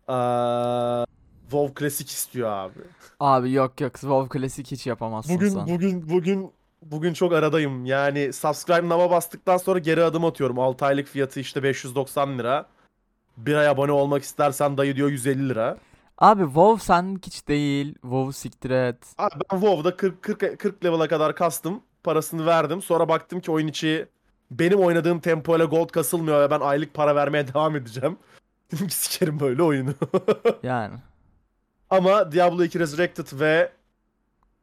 Aa, WoW Classic istiyor abi. Abi yok yok. WoW Classic hiç yapamazsın Bugün sen. bugün bugün bugün çok aradayım. Yani subscribe nava bastıktan sonra geri adım atıyorum. 6 aylık fiyatı işte 590 lira. Bir ay abone olmak istersen dayı diyor 150 lira. Abi WoW senlik hiç değil. WoW siktir et. Abi ben WoW'da 40 40 40 level'a kadar kastım. Parasını verdim. Sonra baktım ki oyun içi benim oynadığım tempo ile gold kasılmıyor ve ben aylık para vermeye devam edeceğim. Dedim ki sikerim böyle oyunu. Yani. Ama Diablo 2 Resurrected ve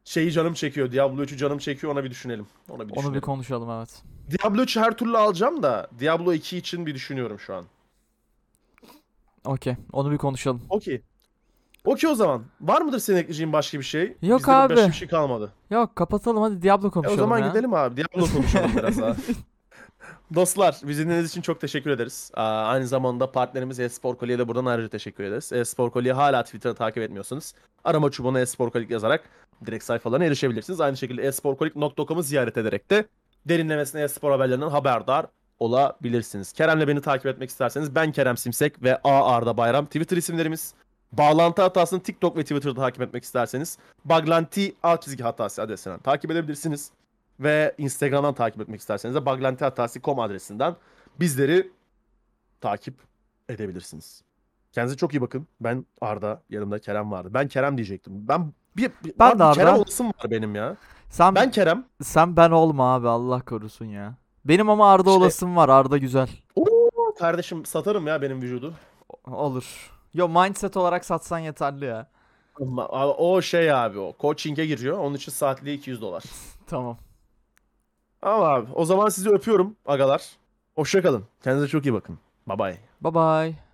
şeyi canım çekiyor. Diablo 3'ü canım çekiyor. Ona bir düşünelim. Ona bir Onu bir düşünelim. konuşalım evet. Diablo 3'ü her türlü alacağım da Diablo 2 için bir düşünüyorum şu an. Okey. Onu bir konuşalım. Okey. Okey o zaman. Var mıdır senin ekleyeceğin başka bir şey? Yok Bizde de abi. Başka bir şey kalmadı. Yok kapatalım hadi Diablo E konuşalım o zaman ya. gidelim abi. Diablo konuşalım biraz daha. Dostlar bizi dinlediğiniz için çok teşekkür ederiz. Aa, aynı zamanda partnerimiz Espor Kolye'ye de buradan ayrıca teşekkür ederiz. Espor Kolye hala Twitter'ı takip etmiyorsanız arama çubuğuna Espor Kolik yazarak direkt sayfalarına erişebilirsiniz. Aynı şekilde esporkolik.com'u ziyaret ederek de derinlemesine espor haberlerinden haberdar olabilirsiniz. Kerem'le beni takip etmek isterseniz ben Kerem Simsek ve A Arda Bayram Twitter isimlerimiz. Bağlantı hatasını TikTok ve Twitter'da takip etmek isterseniz Baglanti alt çizgi hatası adresinden takip edebilirsiniz. Ve Instagram'dan takip etmek isterseniz de baglantihatası.com adresinden bizleri takip edebilirsiniz. Kendinize çok iyi bakın. Ben Arda, yanımda Kerem vardı. Ben Kerem diyecektim. Ben bir, bir, Ben abi de Arda. Kerem olasım var benim ya. Sen Ben Kerem. sen ben olma abi Allah korusun ya. Benim ama Arda İşte- olasım var. Arda güzel. Oo, kardeşim satarım ya benim vücudu. Olur. Yo mindset olarak satsan yeterli ya. Abi o şey abi o. Coaching'e giriyor. Onun için saatliği 200 dolar. Tamam. Ama abi o zaman sizi öpüyorum agalar. Hoşça kalın. Kendinize çok iyi bakın. Bye bye. Bye bye.